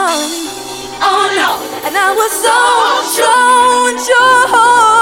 Oh no! And I was so sure and sure,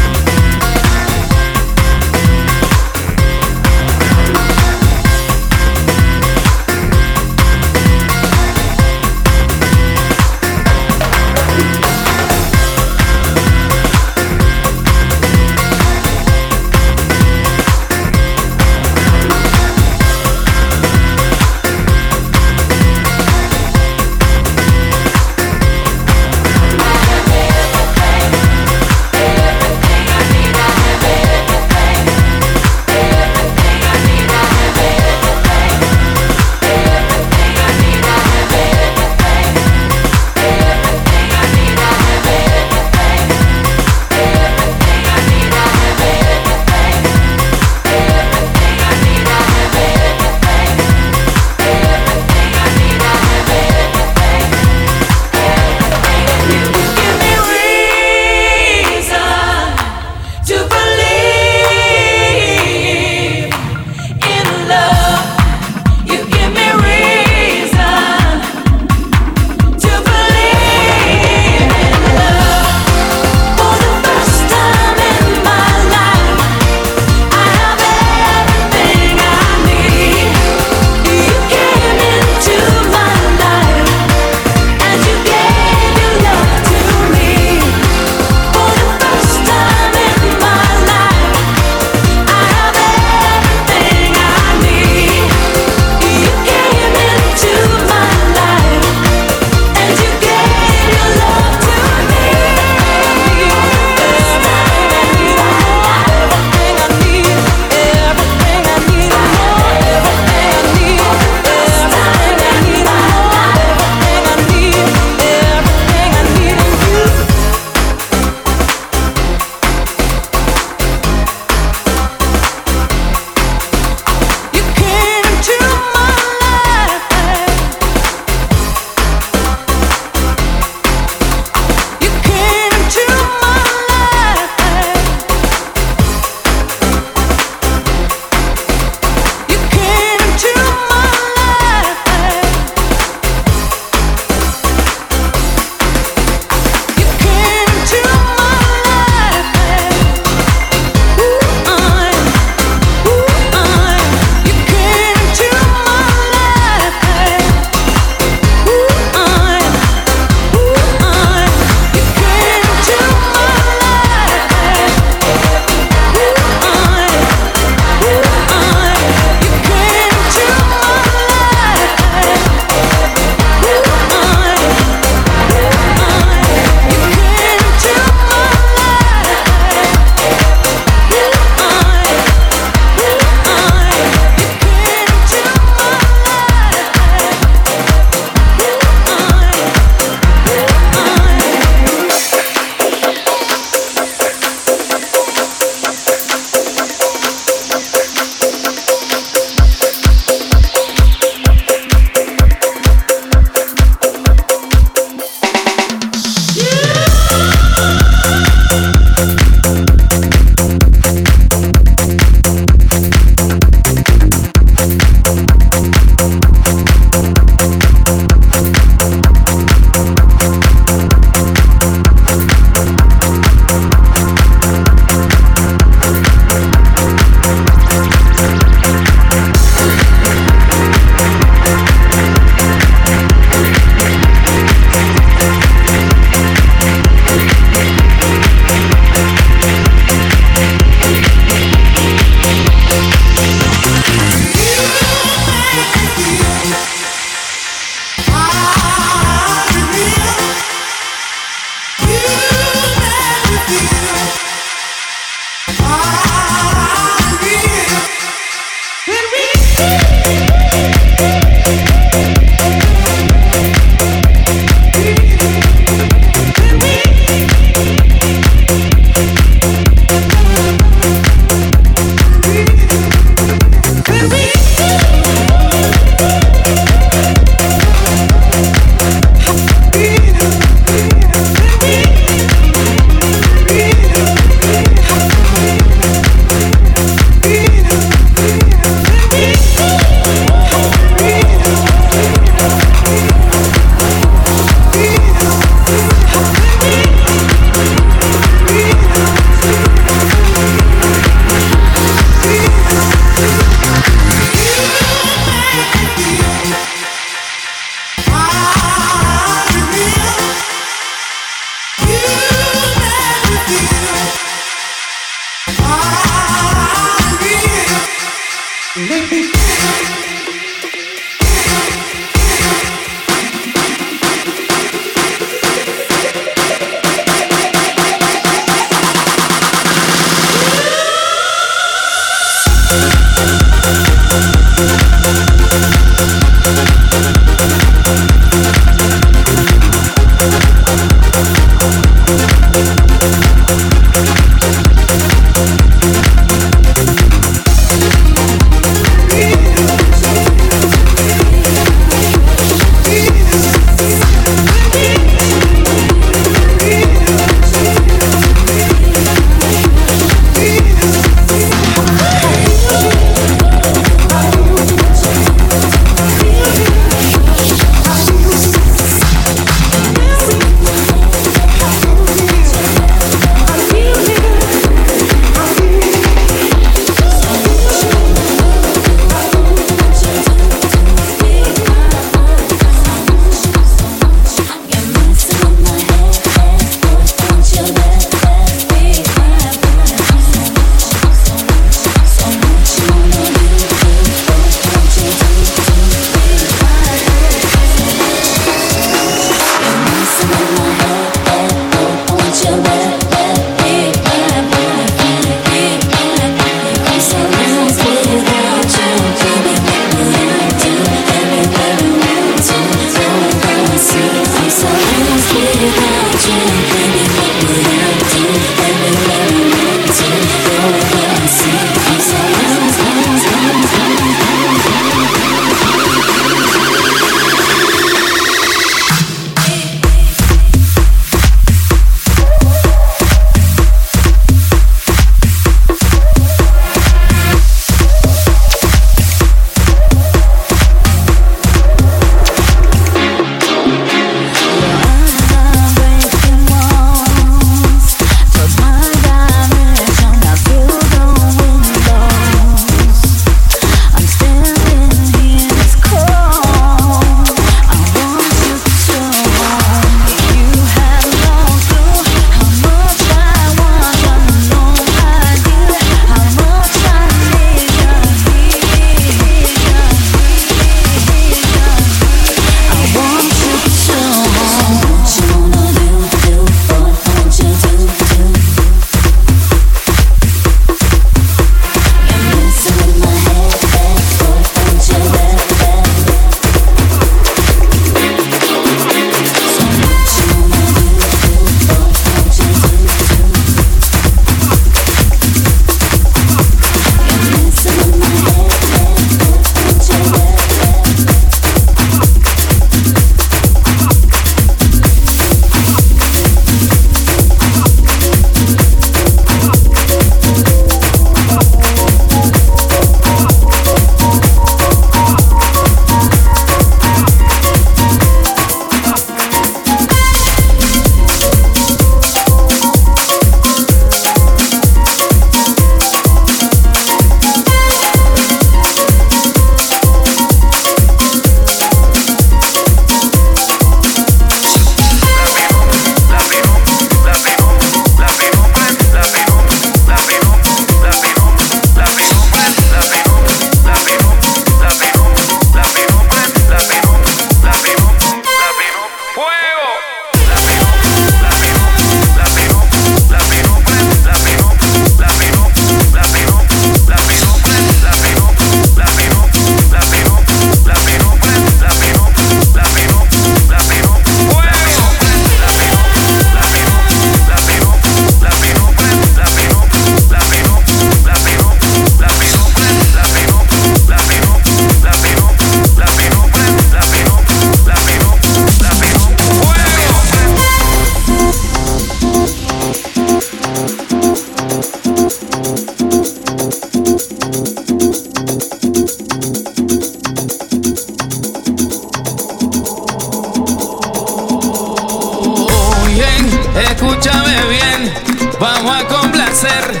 escúchame bien, vamos a complacer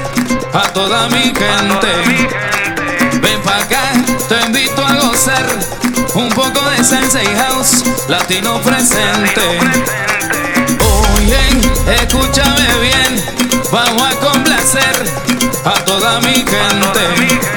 a toda mi gente. Ven pa' acá, te invito a gozar un poco de Sensei House, latino presente. Oye, escúchame bien, vamos a complacer a toda mi gente.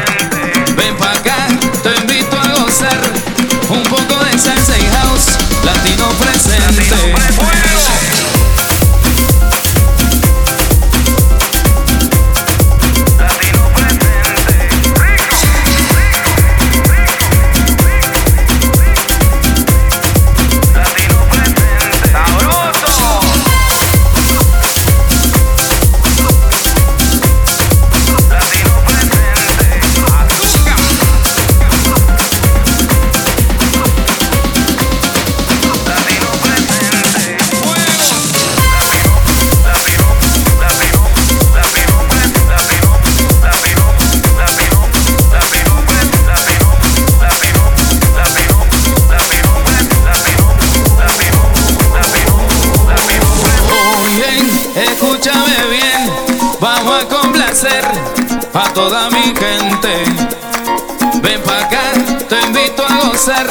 Toda mi gente. Ven pa' acá, te invito a gozar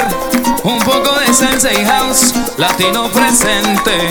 un poco de Sensei House, latino presente.